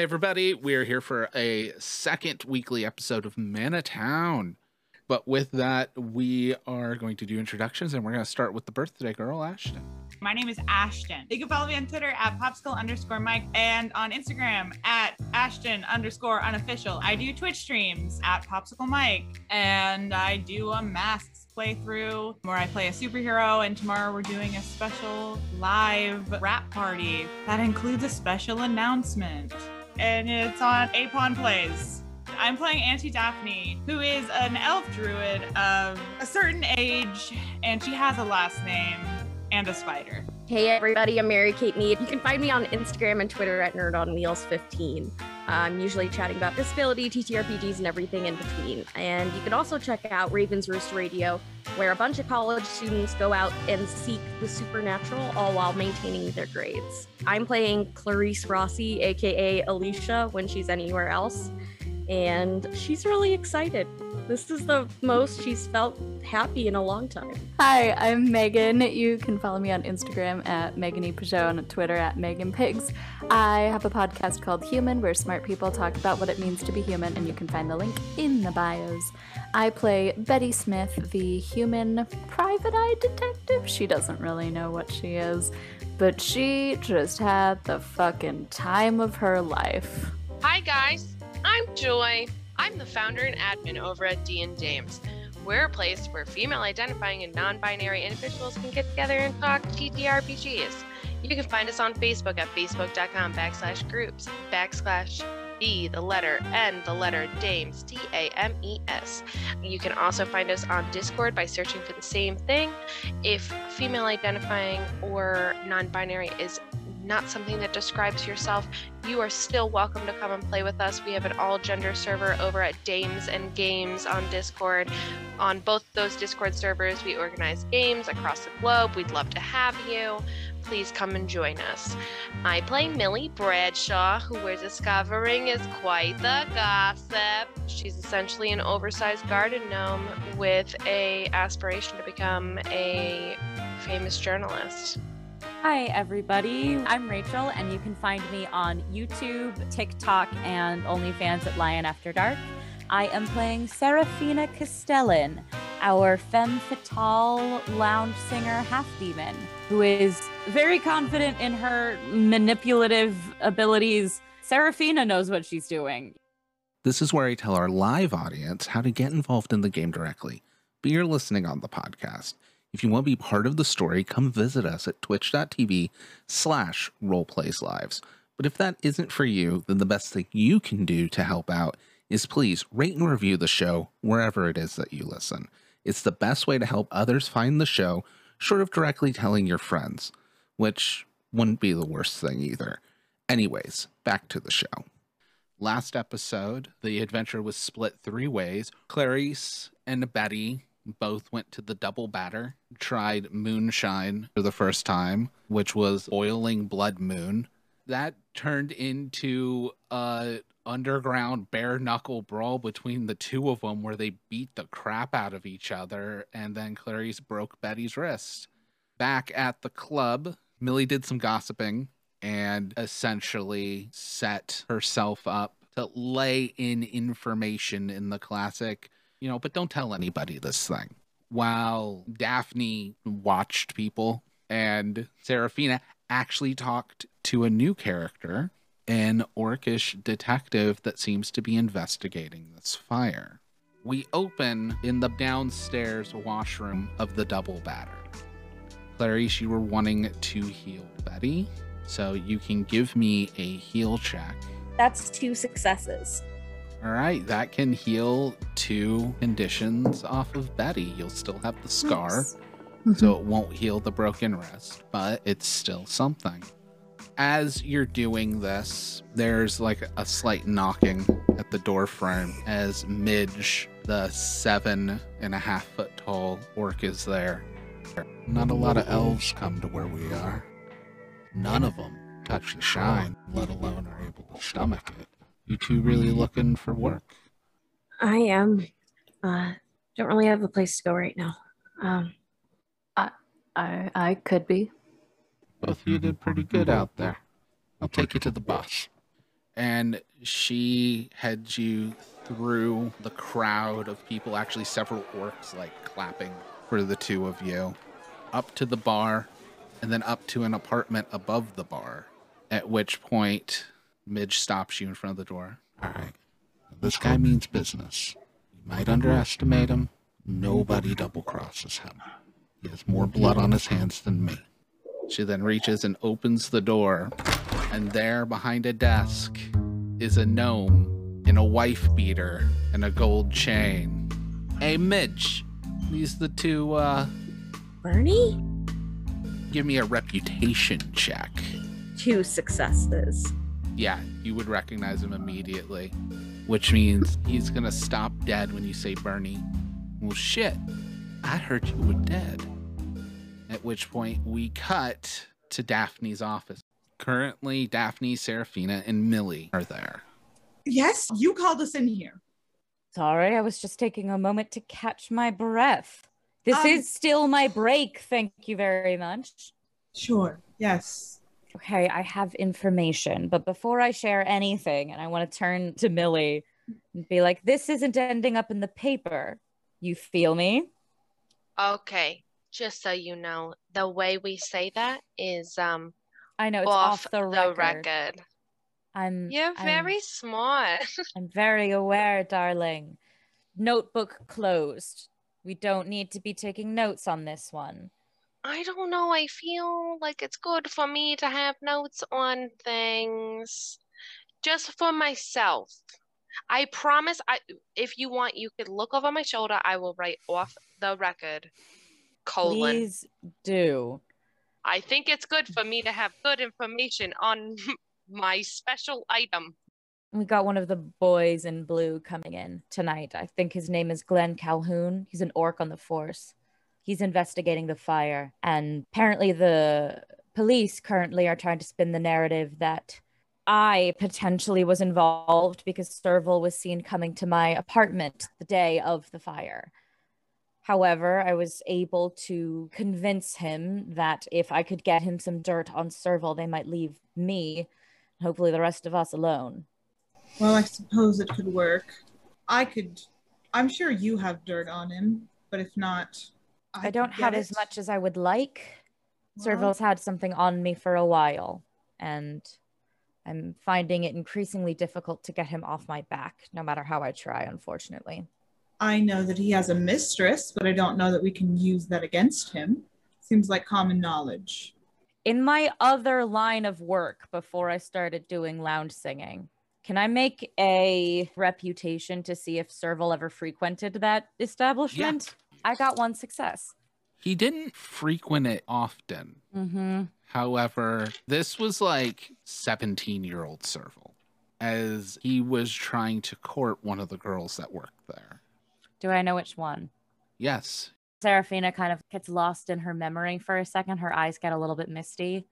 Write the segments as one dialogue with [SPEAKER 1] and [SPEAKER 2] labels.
[SPEAKER 1] Hey, everybody, we're here for a second weekly episode of Mana Town. But with that, we are going to do introductions and we're going to start with the birthday girl, Ashton.
[SPEAKER 2] My name is Ashton. You can follow me on Twitter at popsicle underscore Mike and on Instagram at Ashton underscore unofficial. I do Twitch streams at popsicle Mike and I do a masks playthrough where I play a superhero. And tomorrow we're doing a special live rap party that includes a special announcement. And it's on Apon Plays. I'm playing Auntie Daphne, who is an elf druid of a certain age, and she has a last name and a spider.
[SPEAKER 3] Hey everybody, I'm Mary Kate Mead. You can find me on Instagram and Twitter at NerdOnWheels15. I'm usually chatting about disability, TTRPGs, and everything in between. And you can also check out Raven's Roost Radio, where a bunch of college students go out and seek the supernatural, all while maintaining their grades. I'm playing Clarice Rossi, aka Alicia, when she's anywhere else and she's really excited. This is the most she's felt happy in a long time.
[SPEAKER 4] Hi, I'm Megan. You can follow me on Instagram at Megan E. Peugeot and on Twitter at Megan Pigs. I have a podcast called Human where smart people talk about what it means to be human, and you can find the link in the bios. I play Betty Smith, the human private eye detective. She doesn't really know what she is, but she just had the fucking time of her life.
[SPEAKER 5] Hi, guys. I'm Joy. I'm the founder and admin over at D and Dames. We're a place where female identifying and non-binary individuals can get together and talk TTRPGs. You can find us on Facebook at facebook.com backslash groups backslash B, the letter N, the letter Dames, D A M E S. You can also find us on Discord by searching for the same thing. If female identifying or non binary is not something that describes yourself, you are still welcome to come and play with us. We have an all gender server over at Dames and Games on Discord. On both those Discord servers, we organize games across the globe. We'd love to have you. Please come and join us. I play Millie Bradshaw, who we're discovering is quite the gossip. She's essentially an oversized garden gnome with a aspiration to become a famous journalist.
[SPEAKER 6] Hi, everybody. I'm Rachel, and you can find me on YouTube, TikTok, and OnlyFans at Lion After Dark. I am playing Saraphina Castellan, our femme fatale lounge singer half demon, who is very confident in her manipulative abilities. Saraphina knows what she's doing.
[SPEAKER 1] This is where I tell our live audience how to get involved in the game directly, but you're listening on the podcast. If you want to be part of the story, come visit us at twitch.tv slash roleplayslives. But if that isn't for you, then the best thing you can do to help out is please rate and review the show wherever it is that you listen. It's the best way to help others find the show, short of directly telling your friends, which wouldn't be the worst thing either. Anyways, back to the show. Last episode, the adventure was split three ways. Clarice and Betty both went to the double batter, tried moonshine for the first time, which was boiling blood moon. That turned into a underground bare knuckle brawl between the two of them where they beat the crap out of each other and then Clarice broke Betty's wrist. Back at the club, Millie did some gossiping and essentially set herself up to lay in information in the classic you know, but don't tell anybody this thing. While Daphne watched people and Saraphina actually talked to a new character, an orcish detective that seems to be investigating this fire. We open in the downstairs washroom of the double batter. Clarice, you were wanting to heal Betty, so you can give me a heal check.
[SPEAKER 3] That's two successes.
[SPEAKER 1] All right, that can heal two conditions off of Betty. You'll still have the scar,
[SPEAKER 4] Nice.
[SPEAKER 1] so it won't heal the broken wrist, but it's still something. As you're doing this, there's like a slight knocking at the door frame as Midge, the seven and a half foot tall orc, is there. Not a lot of elves come to where we are. None of them touch the shine, let alone are able to stomach it. You two really looking for work?
[SPEAKER 3] I am. Uh, don't really have a place to go right now. Um,
[SPEAKER 4] I I could be.
[SPEAKER 1] Both of you did pretty good out there. I'll take you to the bus. and she heads you through the crowd of people, actually, several orcs like clapping for the two of you, up to the bar, and then up to an apartment above the bar. At which point, Midge stops you in front of the door. All right. This guy means business. You might underestimate him. Nobody double crosses him. He has more blood on his hands than me. She then reaches and opens the door, and there behind a desk is a gnome in a wife beater and a gold chain. Hey, Midge, these the two, uh,
[SPEAKER 3] Bernie?
[SPEAKER 1] give me a reputation check.
[SPEAKER 3] Two successes.
[SPEAKER 1] Yeah, you would recognize him immediately, which means he's gonna stop dead when you say Bernie. Well, shit, I heard you were dead. At which point we cut to Daphne's office. Currently, Daphne, Saraphina, and Millie are there.
[SPEAKER 2] Yes, you called us in here.
[SPEAKER 6] Sorry, I was just taking a moment to catch my breath. This
[SPEAKER 2] Um,
[SPEAKER 6] is still my break. Thank you very much.
[SPEAKER 2] Sure. Yes.
[SPEAKER 6] Okay, I have information, but before I share anything, and I want to turn to Millie and be like, this isn't ending up in the paper. You feel me?
[SPEAKER 5] Okay, just so you know, the way we say that is um
[SPEAKER 6] I know it's
[SPEAKER 5] off,
[SPEAKER 6] off, the, record. I'm
[SPEAKER 5] You're
[SPEAKER 6] I'm-
[SPEAKER 5] very smart.
[SPEAKER 6] I'm very aware, darling. Notebook closed. We don't need to be taking notes on this one.
[SPEAKER 5] I don't know. I feel like it's good for me to have notes on things just for myself. I promise I if you want you could look over my shoulder. I will write off the record. Colon.
[SPEAKER 6] Please do.
[SPEAKER 5] I think it's good for me to have good information on my special item.
[SPEAKER 6] We got one of the boys in blue coming in tonight. I think his name is Glenn Calhoun. He's an orc on the force. He's investigating the fire. And apparently, the police currently are trying to spin the narrative that I potentially was involved because Serval was seen coming to my apartment the day of the fire. However, I was able to convince him that if I could get him some dirt on Serval, they might leave me, hopefully the rest of us alone.
[SPEAKER 2] Well, I suppose it could work. I could. I'm sure you have dirt on him, but if not,
[SPEAKER 6] I,
[SPEAKER 2] could
[SPEAKER 6] don't have
[SPEAKER 2] get
[SPEAKER 6] as much as I would like.
[SPEAKER 2] Well,
[SPEAKER 6] Serval's had something on me for a while, and I'm finding it increasingly difficult to get him off my back, no matter how I try, unfortunately.
[SPEAKER 2] I know that he has a mistress, but I don't know that we can use that against him. Seems like common knowledge.
[SPEAKER 6] In my other line of work before I started doing lounge singing, can I make a reputation to see if Serval ever frequented that establishment? I got one success.
[SPEAKER 1] He didn't frequent it often.
[SPEAKER 6] Mm-hmm.
[SPEAKER 1] However, this was like 17 year old Serval, as he was trying to court one of the girls that worked there.
[SPEAKER 6] Do I know which one?
[SPEAKER 1] Yes,
[SPEAKER 6] Saraphina kind of gets lost in her memory for a second. Her eyes get a little bit misty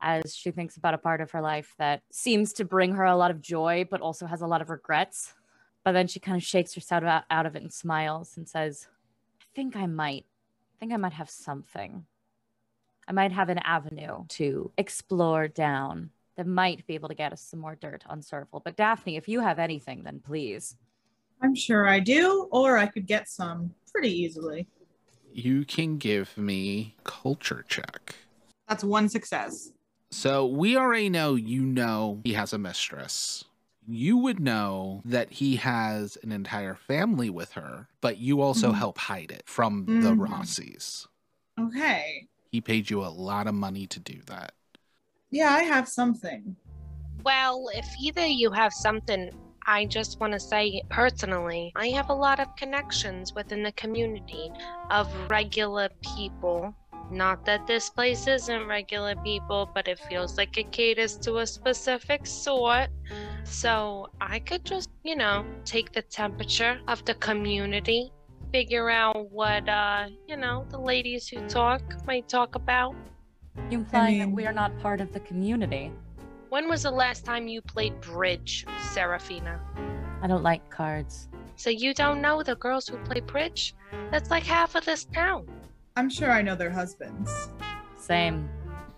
[SPEAKER 6] as she thinks about a part of her life that seems to bring her a lot of joy, but also has a lot of regrets. But then she kind of shakes herself out, of it and smiles and says, think I might, I think I might have something. I might have an avenue to explore down that might be able to get us some more dirt on Serval. But Daphne, if you have anything, then please.
[SPEAKER 2] I'm sure I do, or I could get some pretty easily.
[SPEAKER 1] you can give me culture check.
[SPEAKER 2] That's one success.
[SPEAKER 1] So we already know you know he has a mistress. You would know that he has an entire family with her, but you also
[SPEAKER 2] Mhm.
[SPEAKER 1] help hide it from the
[SPEAKER 2] Mhm.
[SPEAKER 1] Rossies.
[SPEAKER 2] Okay.
[SPEAKER 1] He paid you a lot of money to do that.
[SPEAKER 2] Yeah, I have something.
[SPEAKER 5] Well, if either you have something, I just want to say personally, I have a lot of connections within the community of regular people. Not that this place isn't regular people, but it feels like it caters to a specific sort. So I could just, you know, take the temperature of the community, figure out what, uh, you know, the ladies who talk might talk about.
[SPEAKER 6] You implying
[SPEAKER 2] mean-
[SPEAKER 6] that we are not part of the community.
[SPEAKER 5] When was the last time you played bridge, Saraphina?
[SPEAKER 6] I don't like cards.
[SPEAKER 5] So you don't know the girls who play bridge? That's like half of this town.
[SPEAKER 2] I'm sure I know their husbands.
[SPEAKER 6] Same.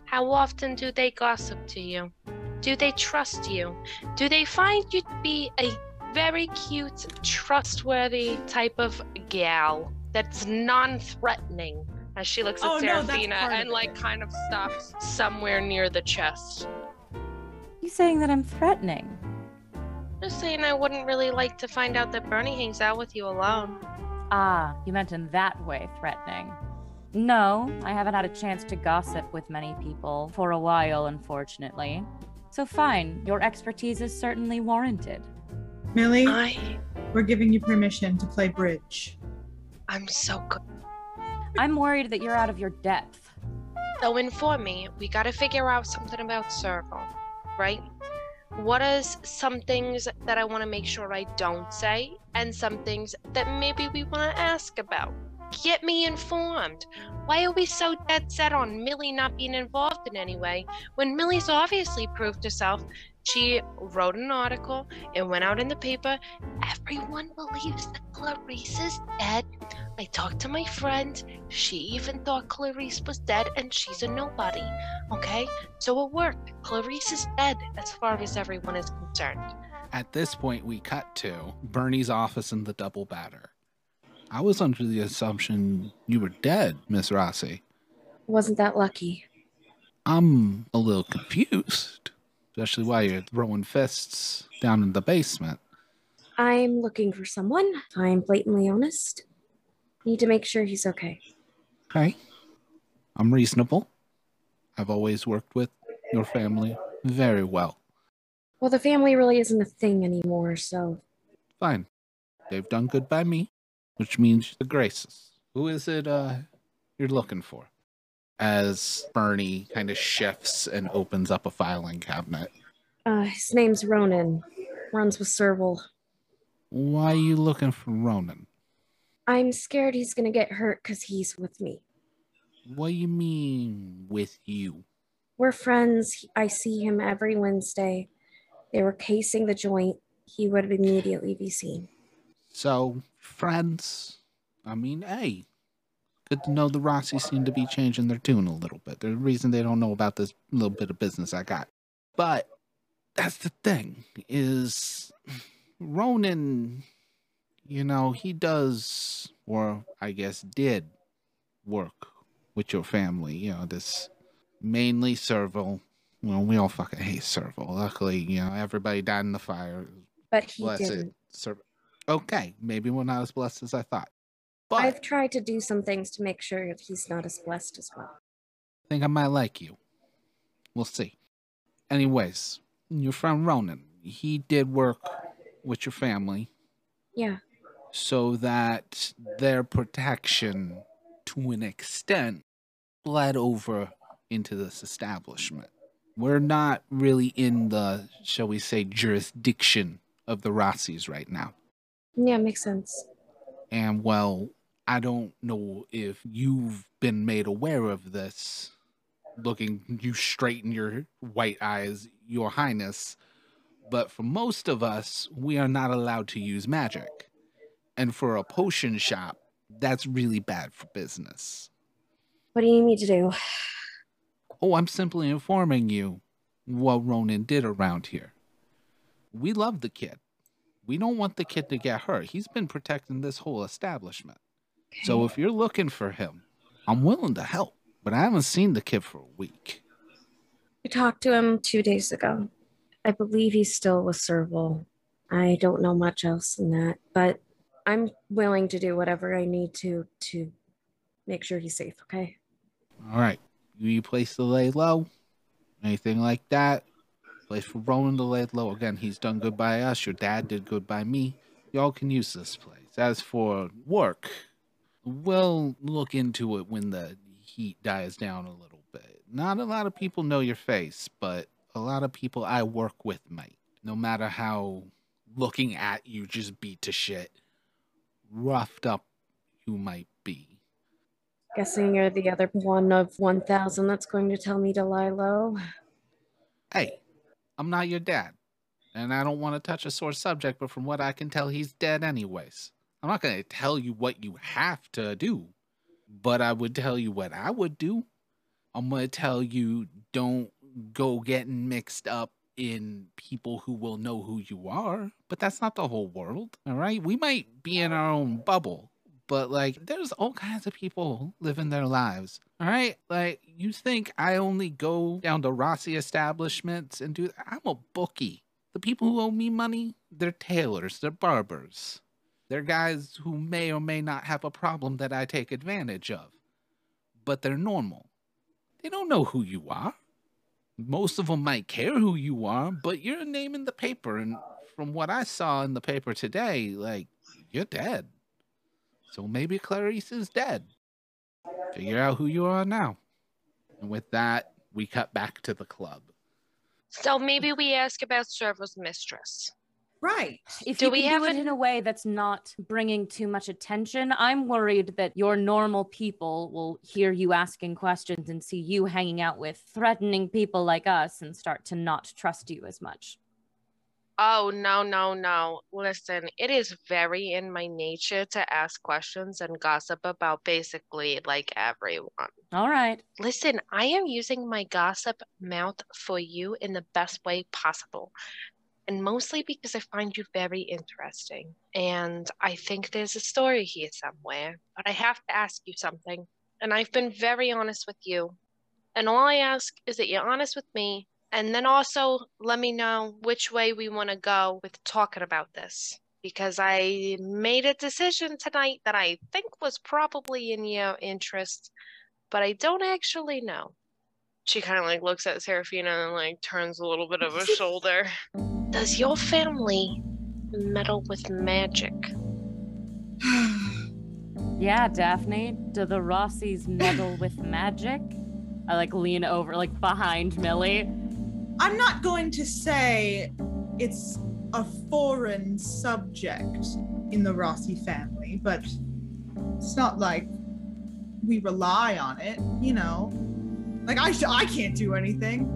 [SPEAKER 5] How often do they gossip to you? Do they trust you? Do they find you to be a very cute, trustworthy type of gal that's non threatening? As she looks at
[SPEAKER 2] Oh, no,
[SPEAKER 5] Saraphina
[SPEAKER 2] part of
[SPEAKER 5] and
[SPEAKER 2] it.
[SPEAKER 5] like kind of stops somewhere near the chest.
[SPEAKER 6] You saying that I'm threatening?
[SPEAKER 5] Just saying, I wouldn't really like to find out that Bernie hangs out with you alone.
[SPEAKER 6] Ah, you meant in that way threatening. No, I haven't had a chance to gossip with many people for a while, unfortunately. So fine, your expertise is certainly warranted.
[SPEAKER 2] Millie,
[SPEAKER 5] I,
[SPEAKER 2] we're giving you permission to play bridge.
[SPEAKER 5] I'm so good.
[SPEAKER 6] I'm worried that you're out of your depth.
[SPEAKER 5] So inform me. We gotta figure out something about Serval, right? What is some things that I want to make sure I don't say, and some things that maybe we want to ask about? Get me informed. Why are we so dead set on Millie not being involved in any way when Millie's obviously proved herself? She wrote an article, it went out in the paper. Everyone believes that Clarice is dead. I talked to my friend. She even thought Clarice was dead, and she's a nobody. Okay? So it worked. Clarice is dead as far as everyone is concerned.
[SPEAKER 1] At this point, we cut to Bernie's office in the double batter. I was under the assumption you were dead, Miss Rossi.
[SPEAKER 3] Wasn't that lucky?
[SPEAKER 1] I'm a little confused, especially why you're throwing fists down in the basement.
[SPEAKER 3] I'm looking for someone. I'm blatantly honest. Need to make sure he's okay.
[SPEAKER 1] Okay. I'm reasonable. I've always worked with your family very well.
[SPEAKER 3] Well, the family really isn't a thing anymore, so
[SPEAKER 1] Fine. They've done good by me, which means the graces. Who is it uh you're looking for? As Bernie kind of shifts and opens up a filing cabinet.
[SPEAKER 3] uh, his name's Ronin. Runs with Serval.
[SPEAKER 1] Why are you looking for Ronin?
[SPEAKER 3] I'm scared he's gonna get hurt because he's with me.
[SPEAKER 1] What do you mean with you?
[SPEAKER 3] We're friends. I see him every Wednesday. They were casing the joint. He would immediately be seen.
[SPEAKER 1] So, friends, I mean, hey, good to know the Rossies seem to be changing their tune a little bit. There's a reason they don't know about this little bit of business I got. But that's the thing is Ronin, you know, he does, or I guess did, work with your family. You know, this mainly Serval. Well, we all fucking hate Serval. Luckily, you know, everybody died in the fire.
[SPEAKER 3] But he didn't.
[SPEAKER 1] Okay, maybe we're not as blessed as I thought. But
[SPEAKER 3] I've tried to do some things to make sure that he's not as blessed as well.
[SPEAKER 1] I think I might like you. We'll see. Anyways, your friend Ronin, he did work with your family
[SPEAKER 3] Yeah.
[SPEAKER 1] so that their protection, to an extent, bled over into this establishment. We're not really in the, shall we say, jurisdiction of the Rossies right now.
[SPEAKER 3] Yeah, makes sense.
[SPEAKER 1] And well, I don't know if you've been made aware of this, looking you straight in your white eyes, Your Highness, but for most of us, we are not allowed to use magic. And for a potion shop, that's really bad for business.
[SPEAKER 3] What do you need me to do?
[SPEAKER 1] Oh, I'm simply informing you what Ronin did around here. We love the kid. We don't want the kid to get hurt. He's been protecting this whole establishment. So if you're looking for him, I'm willing to help, but I haven't seen the kid for a week.
[SPEAKER 3] I talked to him two days ago. I believe he's still with Serval. I don't know much else than that, but I'm willing to do whatever I need to to make sure he's safe, okay?
[SPEAKER 1] All right. You place the lay low? Anything like that? Place for Ronin to lay low. Again, he's done good by us. Your dad did good by me. Y'all can use this place. As for work, we'll look into it when the heat dies down a little bit. Not a lot of people know your face, but a lot of people I work with might. No matter how looking at you just beat to shit, roughed up you might be.
[SPEAKER 3] Guessing you're the other one of 1,000 that's going to tell me to lie low.
[SPEAKER 1] hey, I'm not your dad. And I don't want to touch a sore subject, but from what I can tell, he's dead anyways. I'm not going to tell you what you have to do, but I would tell you what I would do. I'm going to tell you don't go getting mixed up in people who will know who you are, but that's not the whole world. All right. We might be in our own bubble, but like there's all kinds of people living their lives. All right. Like you think I only go down to Rossi establishments and do I'm a bookie. The people who owe me money, they're tailors, they're barbers. They're guys who may or may not have a problem that I take advantage of. But they're normal. They don't know who you are most of them might care who you are, but you're a name in the paper. And from what I saw in the paper today, like, you're dead. So maybe Clarice is dead. Figure out who you are now. And with that, we cut back to the club.
[SPEAKER 5] So maybe we ask about Serval's mistress.
[SPEAKER 2] Right.
[SPEAKER 6] If
[SPEAKER 5] Do
[SPEAKER 6] you
[SPEAKER 5] we
[SPEAKER 6] can
[SPEAKER 5] have
[SPEAKER 6] do it
[SPEAKER 5] an-
[SPEAKER 6] in a way that's not bringing too much attention, I'm worried that your normal people will hear you asking questions and see you hanging out with threatening people like us and start to not trust you as much.
[SPEAKER 5] Oh, no, no, no. Listen, it is very in my nature to ask questions and gossip about basically like everyone.
[SPEAKER 6] All right.
[SPEAKER 5] Listen, I am using my gossip mouth for you in the best way possible. And mostly because I find you very interesting. And I think there's a story here somewhere. But I have to ask you something. And I've been very honest with you. And all I ask is that you're honest with me. And then also let me know which way we want to go with talking about this. Because I made a decision tonight that I think was probably in your interest but I don't actually know. She kind of like looks at Saraphina and like turns a little bit of a shoulder. Does your family meddle with magic?
[SPEAKER 6] Yeah, Daphne, do the Rossies meddle with magic? I like lean over, like behind Millie.
[SPEAKER 2] I'm not going to say it's a foreign subject in the Rossi family, but it's not like we rely on it, you know. Like I sh- I can't do anything.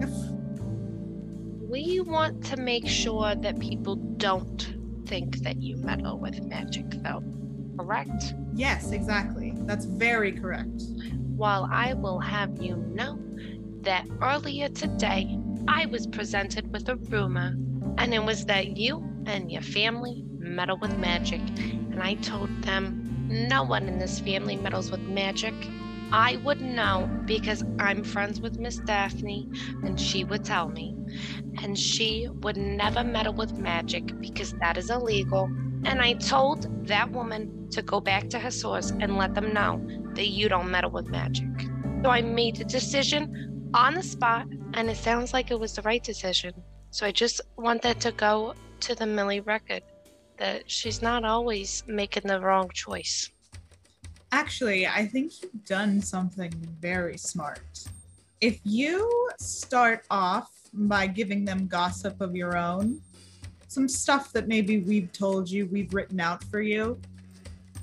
[SPEAKER 5] We want to make sure that people don't think that you meddle with magic, though. Correct?
[SPEAKER 2] yes, exactly. That's very correct.
[SPEAKER 5] While I will have you know that earlier today I was presented with a rumor, and it was that you and your family meddle with magic. And I told them no one in this family meddles with magic. I would know because I'm friends with Miss Daphne, and she would tell me. And she would never meddle with magic because that is illegal. And I told that woman to go back to her source and let them know that you don't meddle with magic. So I made the decision on the spot, and it sounds like it was the right decision. So I just want that to go to the Millie record that she's not always making the wrong choice.
[SPEAKER 2] Actually, I think you've done something very smart. If you start off by giving them gossip of your own, some stuff that maybe we've told you, we've written out for you,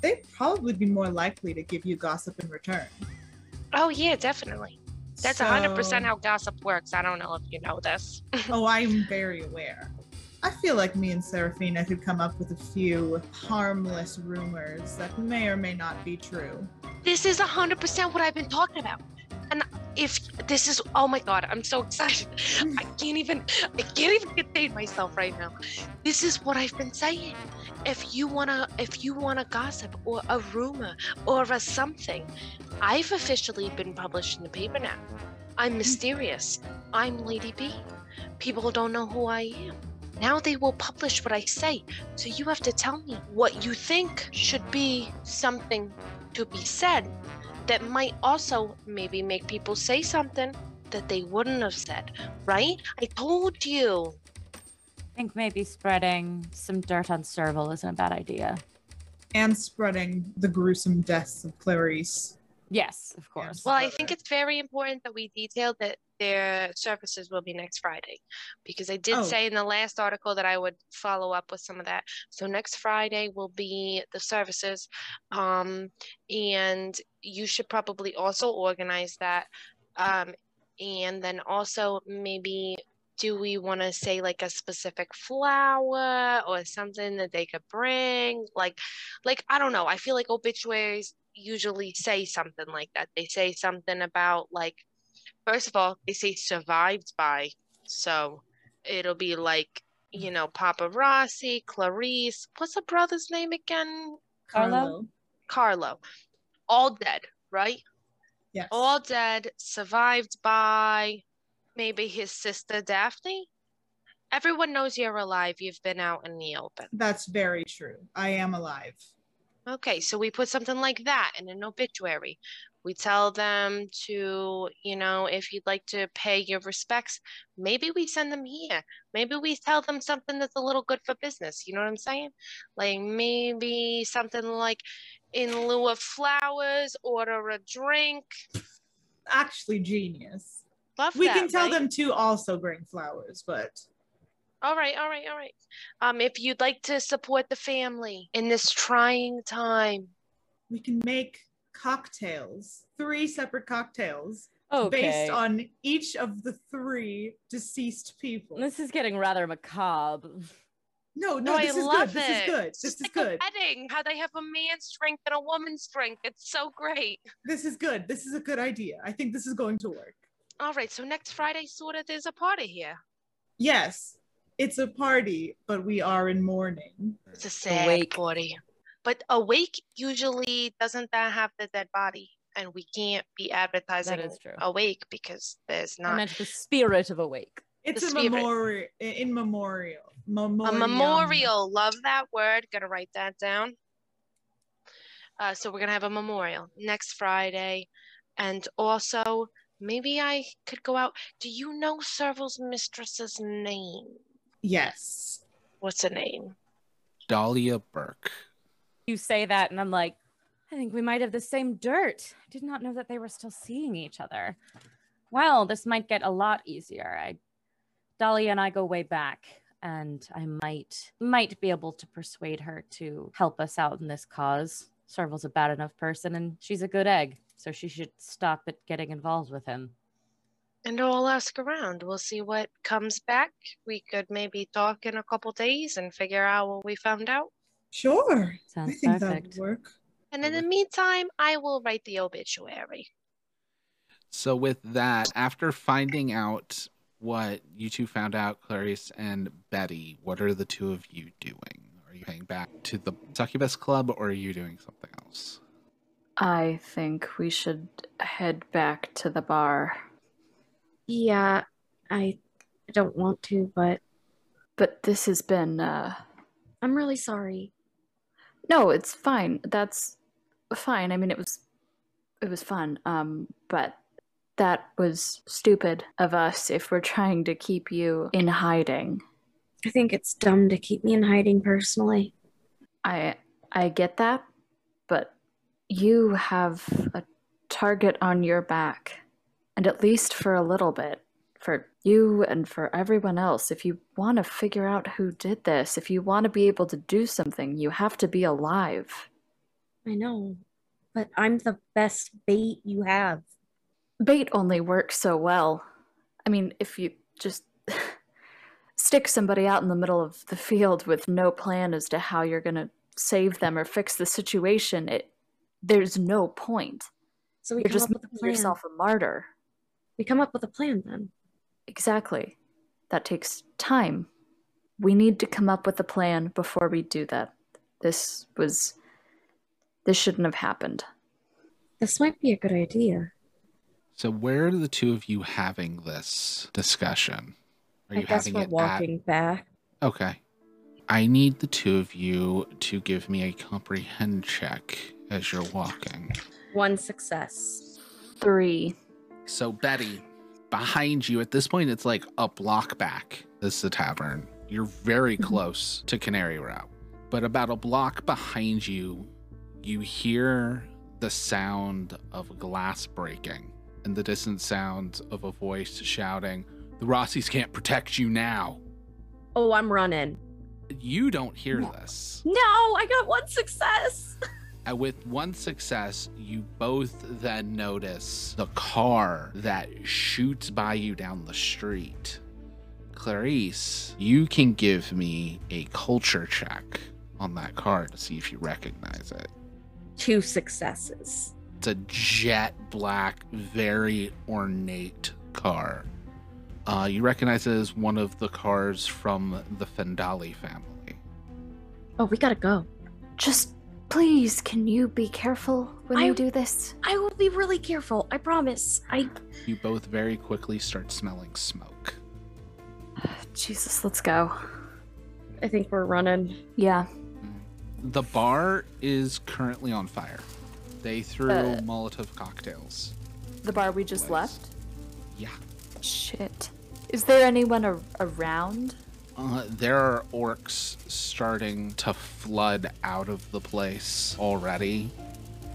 [SPEAKER 2] they'd probably be more likely to give you gossip in return.
[SPEAKER 5] Oh, yeah, definitely. That's a
[SPEAKER 2] So-
[SPEAKER 5] 100% how gossip works. I don't know if you know this.
[SPEAKER 2] oh, I'm very aware. I feel like me and Saraphina could come up with a few harmless rumors that may or may not be true.
[SPEAKER 5] This is 100% what I've been talking about. And if this is, oh my God, I'm so excited. I can't even, I can't even contain myself right now. This is what I've been saying. If you wanna, if you wanna gossip or a rumor or a something, I've officially been published in the paper now. I'm mm-hmm. mysterious. I'm Lady B. People don't know who I am. Now they will publish what I say. So you have to tell me what you think should be something to be said that might also maybe make people say something that they wouldn't have said, right? I told you.
[SPEAKER 6] I think maybe spreading some dirt on Serval isn't a bad idea.
[SPEAKER 2] And spreading the gruesome deaths of Clarice.
[SPEAKER 6] Yes, of course.
[SPEAKER 5] Well, I think it's very important that we detail that their services will be next Friday because I did
[SPEAKER 2] Oh.
[SPEAKER 5] say in the last article that I would follow up with some of that. So next Friday will be the services. Um, and you should probably also organize that. Um, and then also maybe do we want to say like a specific flower or something that they could bring? Like, like I don't know. I feel like obituaries usually say something like that. They say something about like, first of all, they say survived by. So it'll be like, you know, Papa Rossi, Clarice. What's the brother's name again?
[SPEAKER 6] Carlo?
[SPEAKER 5] Carlo. All dead, right?
[SPEAKER 7] Yes.
[SPEAKER 5] All dead, survived by maybe his sister Daphne. Everyone knows you're alive. You've been out in the open.
[SPEAKER 7] That's very true. I am alive.
[SPEAKER 5] Okay, so we put something like that in an obituary. We tell them to, you know, if you'd like to pay your respects, maybe we send them here. Maybe we tell them something that's a little good for business. You know what I'm saying? Like maybe something like in lieu of flowers, order a drink.
[SPEAKER 7] Actually, genius.
[SPEAKER 5] Love
[SPEAKER 7] We
[SPEAKER 5] that,
[SPEAKER 7] can tell
[SPEAKER 5] right?
[SPEAKER 7] them to also bring flowers, but
[SPEAKER 5] All right, all right, all right. Um, if you'd like to support the family in this trying time,
[SPEAKER 7] we can make cocktails, three separate cocktails
[SPEAKER 6] Okay.
[SPEAKER 7] based on each of the three deceased people.
[SPEAKER 6] This is getting rather macabre.
[SPEAKER 7] No, no,
[SPEAKER 5] No,
[SPEAKER 7] this
[SPEAKER 5] I
[SPEAKER 7] is
[SPEAKER 5] love
[SPEAKER 7] good. This
[SPEAKER 5] it.
[SPEAKER 7] is good. This
[SPEAKER 5] just
[SPEAKER 7] is
[SPEAKER 5] like
[SPEAKER 7] good.
[SPEAKER 5] a wedding, how they have a man's drink and a woman's drink. It's so great.
[SPEAKER 7] This is good. This is a good idea. I think this is going to work.
[SPEAKER 5] All right, so next Friday, sort of, there's a party here.
[SPEAKER 7] Yes, it's a party, but we are in mourning.
[SPEAKER 5] It's a sad
[SPEAKER 6] Awake.
[SPEAKER 5] party. But awake usually doesn't that have the dead body, and we can't be advertising
[SPEAKER 6] is true.
[SPEAKER 5] awake because there's
[SPEAKER 6] I
[SPEAKER 5] not
[SPEAKER 6] meant the spirit of awake.
[SPEAKER 7] It's
[SPEAKER 5] The
[SPEAKER 7] a
[SPEAKER 5] spirit.
[SPEAKER 7] memorial in memorial.
[SPEAKER 5] a memorial. Love that word. Gotta write that down. Uh, so we're gonna have a memorial next Friday, and also maybe I could go out. Do you know Serval's mistress's name?
[SPEAKER 7] Yes.
[SPEAKER 5] What's her name?
[SPEAKER 1] Dahlia Burke.
[SPEAKER 6] You say that, and I'm like, I think we might have the same dirt. I did not know that they were still seeing each other. Well, this might get a lot easier. I, Dahlia and I go way back, and I might might be able to persuade her to help us out in this cause. Serval's a bad enough person, and she's a good egg, so she should stop at getting involved with him.
[SPEAKER 5] And I'll ask around. We'll see what comes back. We could maybe talk in a couple days and figure out what we found out.
[SPEAKER 7] Sure. I
[SPEAKER 6] Sounds
[SPEAKER 7] think that
[SPEAKER 6] perfect.
[SPEAKER 7] would work.
[SPEAKER 5] And in the meantime, I will write the obituary.
[SPEAKER 1] So with that, after finding out what you two found out, Clarice and Betty, what are the two of you doing? Are you heading back to the Succubus Club or are you doing something else?
[SPEAKER 4] I think we should head back to the bar.
[SPEAKER 3] Yeah, I don't want to, but
[SPEAKER 4] But this has been, uh,
[SPEAKER 3] I'm really sorry.
[SPEAKER 4] No, it's fine. That's fine. I mean, it was, it was fun. Um, but that was stupid of us if we're trying to keep you in hiding.
[SPEAKER 3] I think it's dumb to keep me in hiding personally.
[SPEAKER 4] I, I get that, but you have a target on your back, and at least for a little bit, for you and for everyone else, if you want to figure out who did this, if you want to be able to do something, you have to be alive.
[SPEAKER 3] I know, but I'm the best bait you have.
[SPEAKER 4] Bait only works so well. I mean, if you just stick somebody out in the middle of the field with no plan as to how you're going to save them or fix the situation, it there's no point.
[SPEAKER 3] So we
[SPEAKER 4] You're
[SPEAKER 3] come
[SPEAKER 4] just
[SPEAKER 3] up with a
[SPEAKER 4] making
[SPEAKER 3] plan.
[SPEAKER 4] yourself a martyr.
[SPEAKER 3] We come up with a plan then.
[SPEAKER 4] Exactly. That takes time. We need to come up with a plan before we do that. This was. This shouldn't have happened.
[SPEAKER 3] This might be a good idea.
[SPEAKER 1] So where are the two of you having this discussion? Are
[SPEAKER 3] I
[SPEAKER 1] you
[SPEAKER 3] guess
[SPEAKER 1] having
[SPEAKER 3] we're
[SPEAKER 1] it
[SPEAKER 3] walking back.
[SPEAKER 1] Okay. I need the two of you to give me a comprehend check as you're walking.
[SPEAKER 3] One success.
[SPEAKER 4] Three.
[SPEAKER 1] So Betty, behind you at this point it's like a block back This is the tavern. You're very mm-hmm. close to Canary Row. But about a block behind you, you hear the sound of glass breaking and the distant sound of a voice shouting, The Rossies can't protect you now.
[SPEAKER 3] Oh, I'm running.
[SPEAKER 1] You don't hear this.
[SPEAKER 3] No, I got one success.
[SPEAKER 1] And with one success, you both then notice the car that shoots by you down the street. Clarice, you can give me a culture check on that car to see if you recognize it.
[SPEAKER 3] Two successes.
[SPEAKER 1] It's a jet black, very ornate car Uh, you recognize it as one of the cars from the Fendali family.
[SPEAKER 3] Oh, we gotta go.
[SPEAKER 4] Just please, can you be careful when
[SPEAKER 3] I-
[SPEAKER 4] you do this?
[SPEAKER 3] I will be really careful. I promise. I.
[SPEAKER 1] You both very quickly start smelling smoke.
[SPEAKER 4] Jesus, let's go.
[SPEAKER 3] I think we're running.
[SPEAKER 4] Yeah.
[SPEAKER 1] The bar is currently on fire. They threw
[SPEAKER 4] Uh.
[SPEAKER 1] Molotov cocktails.
[SPEAKER 4] The bar we just
[SPEAKER 1] Place.
[SPEAKER 4] left?
[SPEAKER 1] Yeah.
[SPEAKER 4] Shit. Is there anyone a- around?
[SPEAKER 1] Uh, there are orcs starting to flood out of the place already.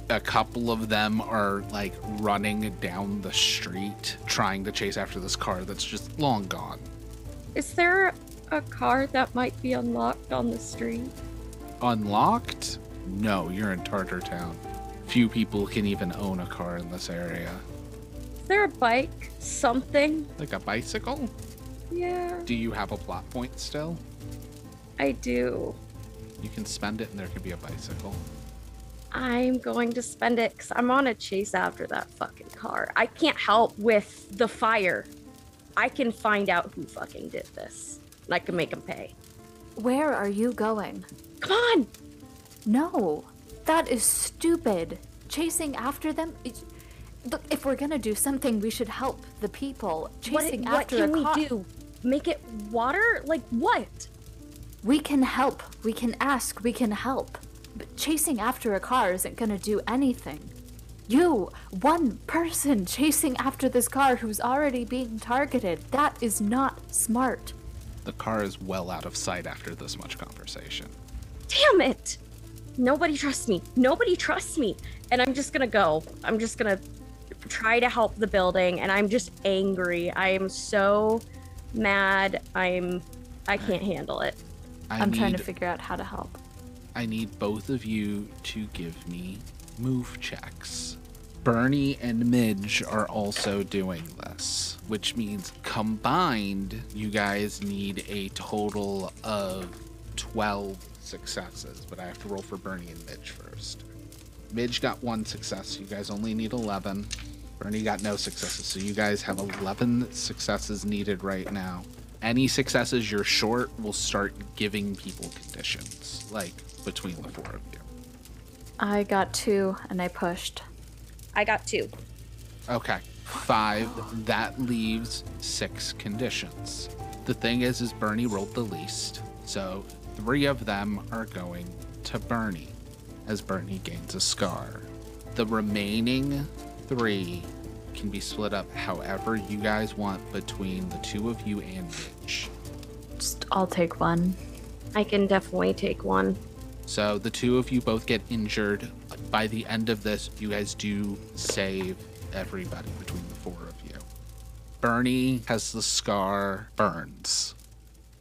[SPEAKER 1] A couple of them are like running down the street trying to chase after this car that's just long gone.
[SPEAKER 3] Is there a car that might be unlocked on the street?
[SPEAKER 1] Unlocked? No, you're in Tartar Town. Few people can even own a car in this area.
[SPEAKER 3] Is there a bike? Something?
[SPEAKER 1] Like a bicycle?
[SPEAKER 3] Yeah,
[SPEAKER 1] Do you have a plot point still?
[SPEAKER 3] I do.
[SPEAKER 1] You can spend it and there can be a bicycle.
[SPEAKER 3] I'm going to spend it because I'm on a chase after that fucking car. I can't help with the fire. I can find out who fucking did this. And I can make him pay.
[SPEAKER 4] Where are you going?
[SPEAKER 3] Come on!
[SPEAKER 4] No, that is stupid. Chasing after them? It- Look, if we're gonna do something, we should help the people.
[SPEAKER 3] What,
[SPEAKER 4] Chasing
[SPEAKER 3] what
[SPEAKER 4] after
[SPEAKER 3] can
[SPEAKER 4] a
[SPEAKER 3] we
[SPEAKER 4] car-
[SPEAKER 3] do? Make it water? Like what?
[SPEAKER 4] We can help. We can ask. We can help. But chasing after a car isn't gonna do anything. You, one person chasing after this car who's already being targeted, that is not smart.
[SPEAKER 1] The car is well out of sight after this much conversation.
[SPEAKER 3] Damn it! Nobody trusts me. Nobody trusts me. And I'm just gonna go. I'm just gonna try to help the building. And I'm just angry. I am so mad. I'm. I can't handle it.
[SPEAKER 1] I
[SPEAKER 4] I'm
[SPEAKER 1] need,
[SPEAKER 4] trying to figure out how to help.
[SPEAKER 1] I need both of you to give me move checks. Bernie and Midge are also doing this, which means combined, you guys need a total of 12 successes. But I have to roll for Bernie and Midge first. Midge got one success, you guys only need 11. Bernie got no successes, so you guys have 11 successes needed right now. Any successes you're short will start giving people conditions, like between the four of you.
[SPEAKER 4] I got two and I pushed.
[SPEAKER 3] I got two.
[SPEAKER 1] Okay, five. That leaves six conditions. The thing is, is Bernie rolled the least, so three of them are going to Bernie, as Bernie gains a scar. The remaining three can be split up however you guys want between the two of you and Midge.
[SPEAKER 4] Just, I'll take one.
[SPEAKER 3] I can definitely take one.
[SPEAKER 1] So the two of you both get injured. By the end of this, you guys do save everybody between the four of you. Bernie has the scar burns.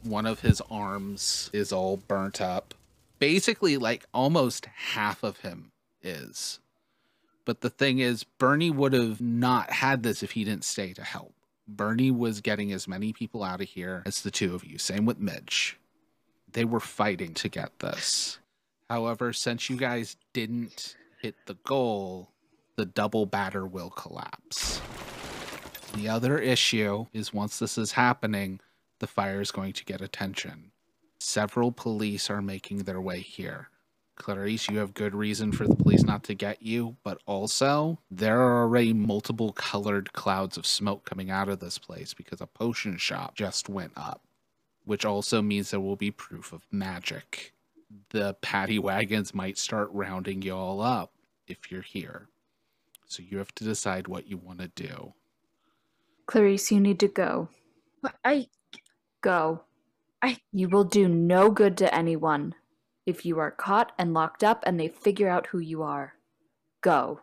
[SPEAKER 1] One of his arms is all burnt up. Basically, like almost half of him is. But the thing is, Bernie would have not had this if he didn't stay to help. Bernie was getting as many people out of here as the two of you. Same with Midge. They were fighting to get this. However, since you guys didn't hit the goal, the double batter will collapse. The other issue is once this is happening, the fire is going to get attention. Several police are making their way here. Clarice, you have good reason for the police not to get you, but also there are already multiple colored clouds of smoke coming out of this place because a potion shop just went up, which also means there will be proof of magic. The paddy wagons might start rounding you all up if you're here. So you have to decide what you want to do.
[SPEAKER 4] Clarice, you need to go.
[SPEAKER 3] I
[SPEAKER 4] Go.
[SPEAKER 3] I-
[SPEAKER 4] You will do no good to anyone if you are caught and locked up and they figure out who you are. Go.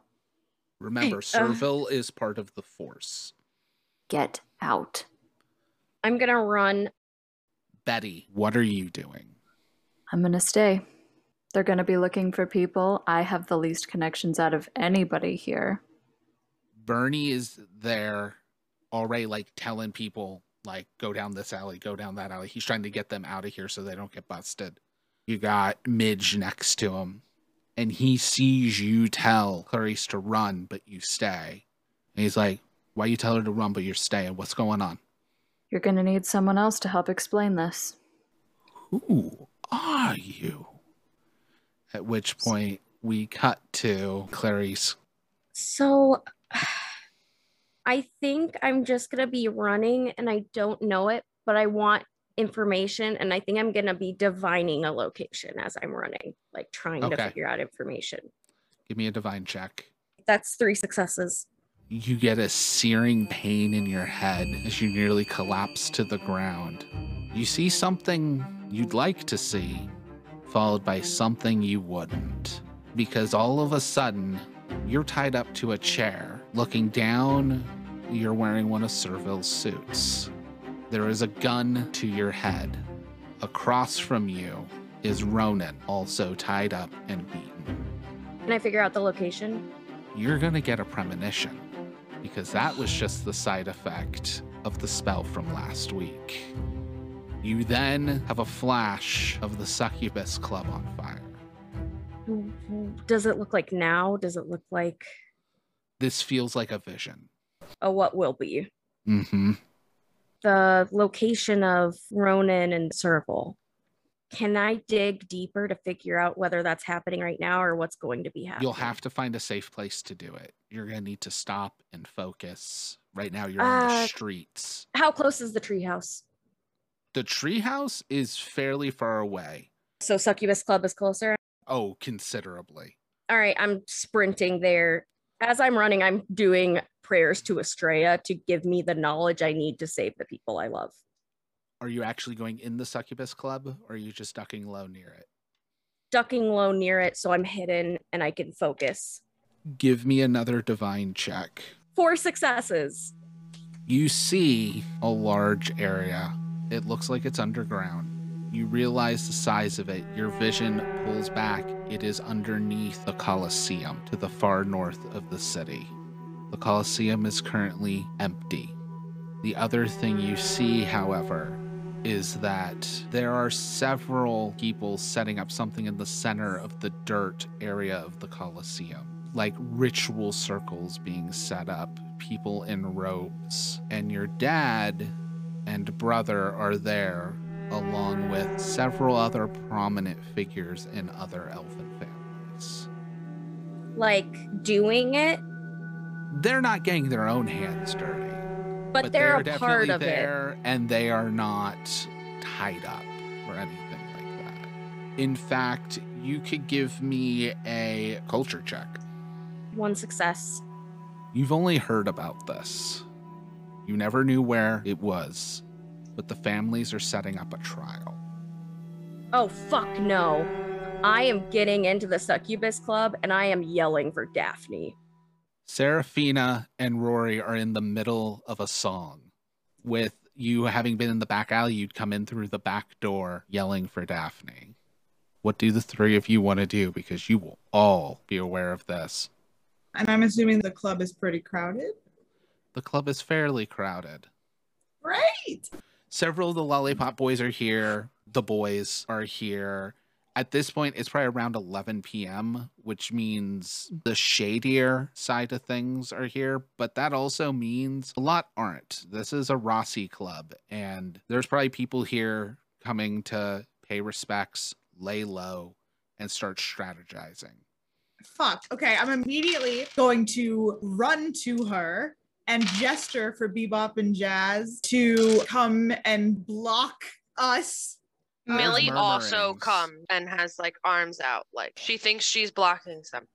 [SPEAKER 1] Remember,
[SPEAKER 3] uh,
[SPEAKER 1] Serval is part of the force.
[SPEAKER 4] Get out.
[SPEAKER 3] I'm gonna run.
[SPEAKER 1] Betty, what are you doing?
[SPEAKER 4] I'm gonna stay. They're gonna be looking for people. I have the least connections out of anybody here.
[SPEAKER 1] Bernie is there already, like telling people, like, go down this alley, go down that alley. He's trying to get them out of here so they don't get busted. You got Midge next to him, and he sees you tell Clarice to run, but you stay. And he's like, Why you tell her to run, but you're staying? What's going on?
[SPEAKER 4] You're gonna need someone else to help explain this.
[SPEAKER 1] Who are you? At which point we cut to Clarice.
[SPEAKER 3] So I think I'm just going to be running and I don't know it, but I want information and I think I'm going to be divining a location as I'm running, like trying to figure out information.
[SPEAKER 1] Give me a divine check.
[SPEAKER 3] That's three successes.
[SPEAKER 1] You get a searing pain in your head as you nearly collapse to the ground. You see something you'd like to see, followed by something you wouldn't. Because all of a sudden, you're tied up to a chair. Looking down, you're wearing one of Serval's suits. There is a gun to your head. Across from you is Ronin, also tied up and beaten.
[SPEAKER 3] Can I figure out the location?
[SPEAKER 1] You're gonna get a premonition because that was just the side effect of the spell from last week. You then have a flash of the succubus club on fire.
[SPEAKER 3] Does it look like now? Does it look like
[SPEAKER 1] This feels like a vision.
[SPEAKER 3] a what will be?
[SPEAKER 1] Mm-hmm.
[SPEAKER 3] The location of Ronin and Serval. Can I dig deeper to figure out whether that's happening right now or what's going to be happening?
[SPEAKER 1] You'll have to find a safe place to do it. You're gonna need to stop and focus. Right now, you're on the
[SPEAKER 3] Uh,
[SPEAKER 1] streets.
[SPEAKER 3] How close is the treehouse?
[SPEAKER 1] The treehouse is fairly far away.
[SPEAKER 3] So Succubus Club is closer.
[SPEAKER 1] Oh, considerably.
[SPEAKER 3] All right, I'm sprinting there. As I'm running, I'm doing prayers to Estrella to give me the knowledge I need to save the people I love.
[SPEAKER 1] Are you actually going in the succubus club, or are you just ducking low near it?
[SPEAKER 3] Ducking low near it so I'm hidden and I can focus.
[SPEAKER 1] Give me another divine check.
[SPEAKER 3] Four successes.
[SPEAKER 1] You see a large area. It looks like it's underground. You realize the size of it. Your vision pulls back. It is underneath the Colosseum to the far north of the city. The Colosseum is currently empty. The other thing you see, however, is that there are several people setting up something in the center of the dirt area of the Colosseum, like ritual circles being set up, people in robes. And your dad and brother are there, along with several other prominent figures in other elfin families.
[SPEAKER 3] Like doing it,
[SPEAKER 1] They're not getting their own hands dirty.
[SPEAKER 3] but, they're, a
[SPEAKER 1] definitely
[SPEAKER 3] part of it.
[SPEAKER 1] there and they are not tied up or anything like that. In fact, you could give me a culture check.
[SPEAKER 3] One success.
[SPEAKER 1] You've only heard about this. You never knew where it was, but the families are setting up a trial.
[SPEAKER 3] Oh, fuck no. I am getting into the Succubus Club and I am yelling for Daphne.
[SPEAKER 1] Saraphina and Rory are in the middle of a song. With you having been in the back alley, you'd come in through the back door yelling for Daphne. What do the three of you want to do? Because you will all be aware of this.
[SPEAKER 7] And I'm assuming the club is pretty crowded.
[SPEAKER 1] The club is fairly crowded.
[SPEAKER 7] Great.
[SPEAKER 1] Several of the Lollipop Boys are here. The boys are here. At this point, it's probably around 11 p.m., which means the shadier side of things are here. But that also means a lot aren't. This is a Rossi club, and there's probably people here coming to pay respects, lay low, and start strategizing.
[SPEAKER 7] Fuck. Okay, I'm immediately going to run to her and gesture for Bebop and Jazz to come and block us.
[SPEAKER 1] There's
[SPEAKER 5] Millie also comes and has like arms out, like she thinks she's blocking something.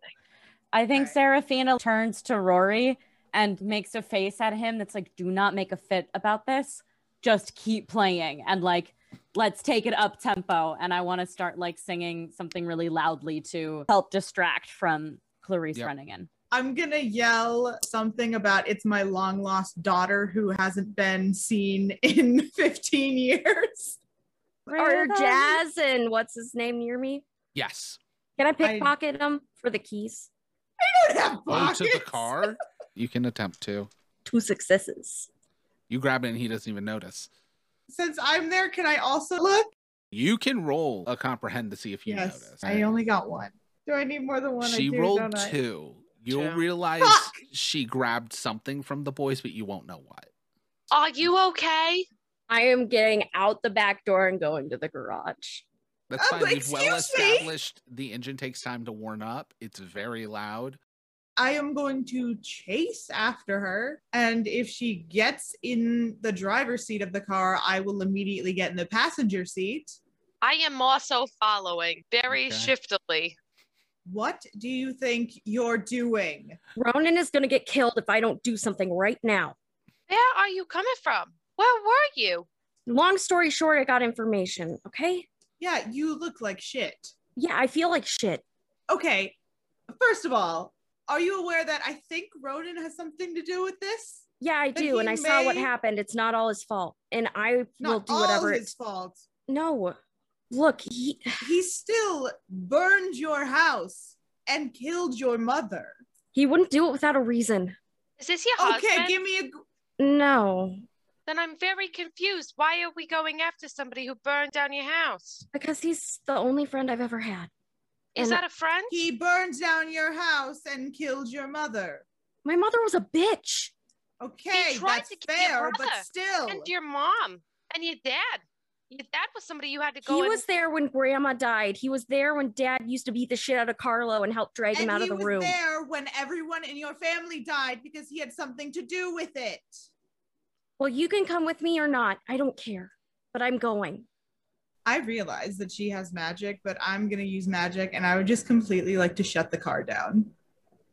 [SPEAKER 6] I think
[SPEAKER 7] Okay.
[SPEAKER 6] Saraphina turns to Rory and makes a face at him that's like, do not make a fit about this. Just keep playing and like, let's take it up tempo. And I want to start like singing something really loudly to help distract from Clarice
[SPEAKER 1] Yep.
[SPEAKER 6] running in.
[SPEAKER 7] I'm gonna yell something about it's my long lost daughter who hasn't been seen in 15 years.
[SPEAKER 3] Are
[SPEAKER 6] Rhythm.
[SPEAKER 3] Jazz and what's his name near me?
[SPEAKER 1] Yes.
[SPEAKER 3] Can I
[SPEAKER 7] I-
[SPEAKER 3] pickpocket them for the keys?
[SPEAKER 7] I don't have
[SPEAKER 1] Oh, to the car? You can attempt to.
[SPEAKER 3] Two successes.
[SPEAKER 1] You grab it and he doesn't even notice.
[SPEAKER 7] Since I'm there, can I also look?
[SPEAKER 1] You can roll a comprehend to see if you
[SPEAKER 7] yes,
[SPEAKER 1] notice.
[SPEAKER 7] I only got one. Do I need more than one? I
[SPEAKER 1] she
[SPEAKER 7] do,
[SPEAKER 1] rolled
[SPEAKER 7] don't I?
[SPEAKER 1] two. You'll
[SPEAKER 5] Two.
[SPEAKER 1] realize
[SPEAKER 7] Fuck!
[SPEAKER 1] she grabbed something from the boys, but you won't know what.
[SPEAKER 5] Are you okay?
[SPEAKER 3] I am getting out the back door and going to the garage.
[SPEAKER 1] That's fine. We've well
[SPEAKER 7] excuse me?
[SPEAKER 1] established the engine takes time to warm up. It's very loud.
[SPEAKER 7] I am going to chase after her. And if she gets in the driver's seat of the car, I will immediately get in the passenger seat.
[SPEAKER 5] I am also following very
[SPEAKER 1] Okay.
[SPEAKER 5] shiftily.
[SPEAKER 7] What do you think you're doing?
[SPEAKER 3] Ronin is going to get killed if I don't do something right now.
[SPEAKER 5] Where are you coming from? Where were you?
[SPEAKER 3] Long story short, I got information. Okay.
[SPEAKER 7] Yeah, you look like shit.
[SPEAKER 3] Yeah, I feel like shit.
[SPEAKER 7] Okay, first of all, are you aware that I think Ronin has something to do with this?
[SPEAKER 3] Yeah, I do. And
[SPEAKER 7] he
[SPEAKER 3] I saw what happened. It's not all his fault. And I will
[SPEAKER 7] Not
[SPEAKER 3] do
[SPEAKER 7] all
[SPEAKER 3] whatever
[SPEAKER 7] his
[SPEAKER 3] it's.
[SPEAKER 7] fault.
[SPEAKER 3] No. Look, he.
[SPEAKER 7] He still burned your house and killed your mother.
[SPEAKER 3] He wouldn't do it without a reason.
[SPEAKER 5] Is this your
[SPEAKER 7] Okay,
[SPEAKER 5] husband?
[SPEAKER 7] give me a
[SPEAKER 3] No,
[SPEAKER 5] Then I'm very confused. Why are we going after somebody who burned down your house?
[SPEAKER 3] because he's the only friend I've ever had.
[SPEAKER 5] Is
[SPEAKER 3] And-
[SPEAKER 5] that a friend?
[SPEAKER 7] He burned down your house and killed your mother.
[SPEAKER 3] My mother was a bitch.
[SPEAKER 7] Okay,
[SPEAKER 5] tried
[SPEAKER 7] that's
[SPEAKER 5] to kill your
[SPEAKER 7] fair, but still.
[SPEAKER 5] and your mom and your dad. Your dad was somebody you had to go
[SPEAKER 3] He
[SPEAKER 5] and
[SPEAKER 3] was there when grandma died. He was there when dad used to beat the shit out of Carlo and help drag him out of the
[SPEAKER 7] was
[SPEAKER 3] room.
[SPEAKER 7] there when everyone in your family died because he had something to do with it.
[SPEAKER 3] Well, you can come with me or not. I don't care, but I'm going.
[SPEAKER 7] I realize that she has magic, but I'm gonna use magic, and I would just completely like to shut the car down.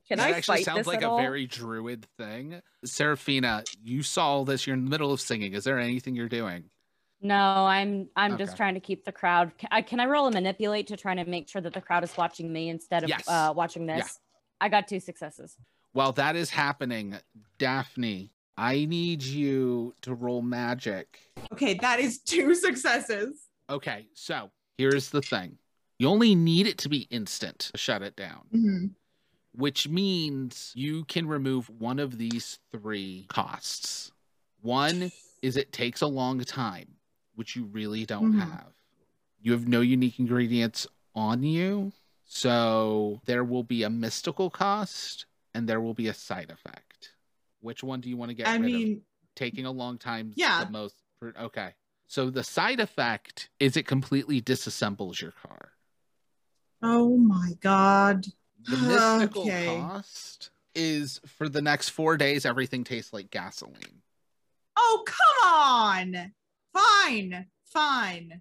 [SPEAKER 3] Can
[SPEAKER 1] that
[SPEAKER 3] I
[SPEAKER 1] actually
[SPEAKER 3] fight
[SPEAKER 1] sounds
[SPEAKER 3] this
[SPEAKER 1] like
[SPEAKER 3] at
[SPEAKER 1] a
[SPEAKER 3] all?
[SPEAKER 1] very druid thing. Saraphina, you saw all this. You're in the middle of singing. Is there anything you're doing?
[SPEAKER 6] No, I'm I'm just trying to keep the crowd. Can I, can I roll a manipulate to try to make sure that the crowd is watching me instead of
[SPEAKER 1] Yes.
[SPEAKER 6] uh, watching this?
[SPEAKER 1] Yeah.
[SPEAKER 6] I got two successes.
[SPEAKER 1] While that is happening, Daphne, I need you to roll magic.
[SPEAKER 7] Okay, that is two successes.
[SPEAKER 1] Okay, so here's the thing. You only need it to be instant to shut it down,
[SPEAKER 7] Mhm.
[SPEAKER 1] which means you can remove one of these three costs. One is it takes a long time, which you really don't
[SPEAKER 7] Mhm.
[SPEAKER 1] have. You have no unique ingredients on you, so there will be a mystical cost and there will be a side effect. Which one do you want to get
[SPEAKER 7] I
[SPEAKER 1] rid of?
[SPEAKER 7] mean,
[SPEAKER 1] taking a long time
[SPEAKER 7] Yeah.
[SPEAKER 1] the most okay so the side effect is it completely disassembles your car
[SPEAKER 7] oh my god.
[SPEAKER 1] the mystical
[SPEAKER 7] Okay.
[SPEAKER 1] cost is for the next four days everything tastes like gasoline
[SPEAKER 7] Oh, come on. Fine, fine.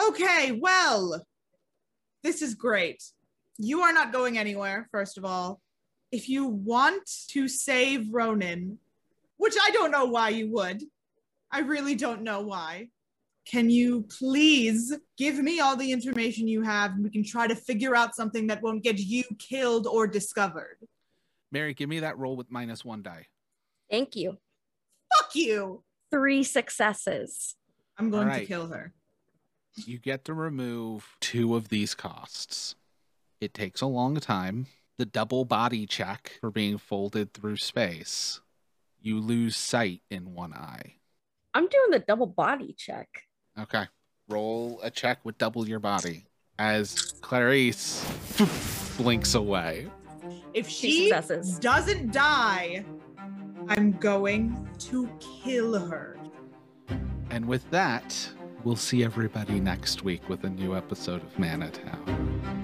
[SPEAKER 7] Okay, well, this is great. You are not going anywhere, first of all. If you want to save Ronin, which I don't know why you would, I really don't know why. Can you please give me all the information you have and we can try to figure out something that won't get you killed or discovered?
[SPEAKER 1] mary give me that roll with minus one die
[SPEAKER 3] Thank you.
[SPEAKER 7] Fuck you.
[SPEAKER 3] Three successes.
[SPEAKER 7] I'm going to kill her.
[SPEAKER 1] you get to remove two of these costs it takes a long time the double body check for being folded through space you lose sight in one eye
[SPEAKER 3] I'm doing the double body check.
[SPEAKER 1] Okay. Roll a check with double your body as Clarice blinks away.
[SPEAKER 7] If
[SPEAKER 3] Two
[SPEAKER 7] she
[SPEAKER 3] successes.
[SPEAKER 7] doesn't die, I'm going to kill her.
[SPEAKER 1] And with that, we'll see everybody next week with a new episode of Mana Town.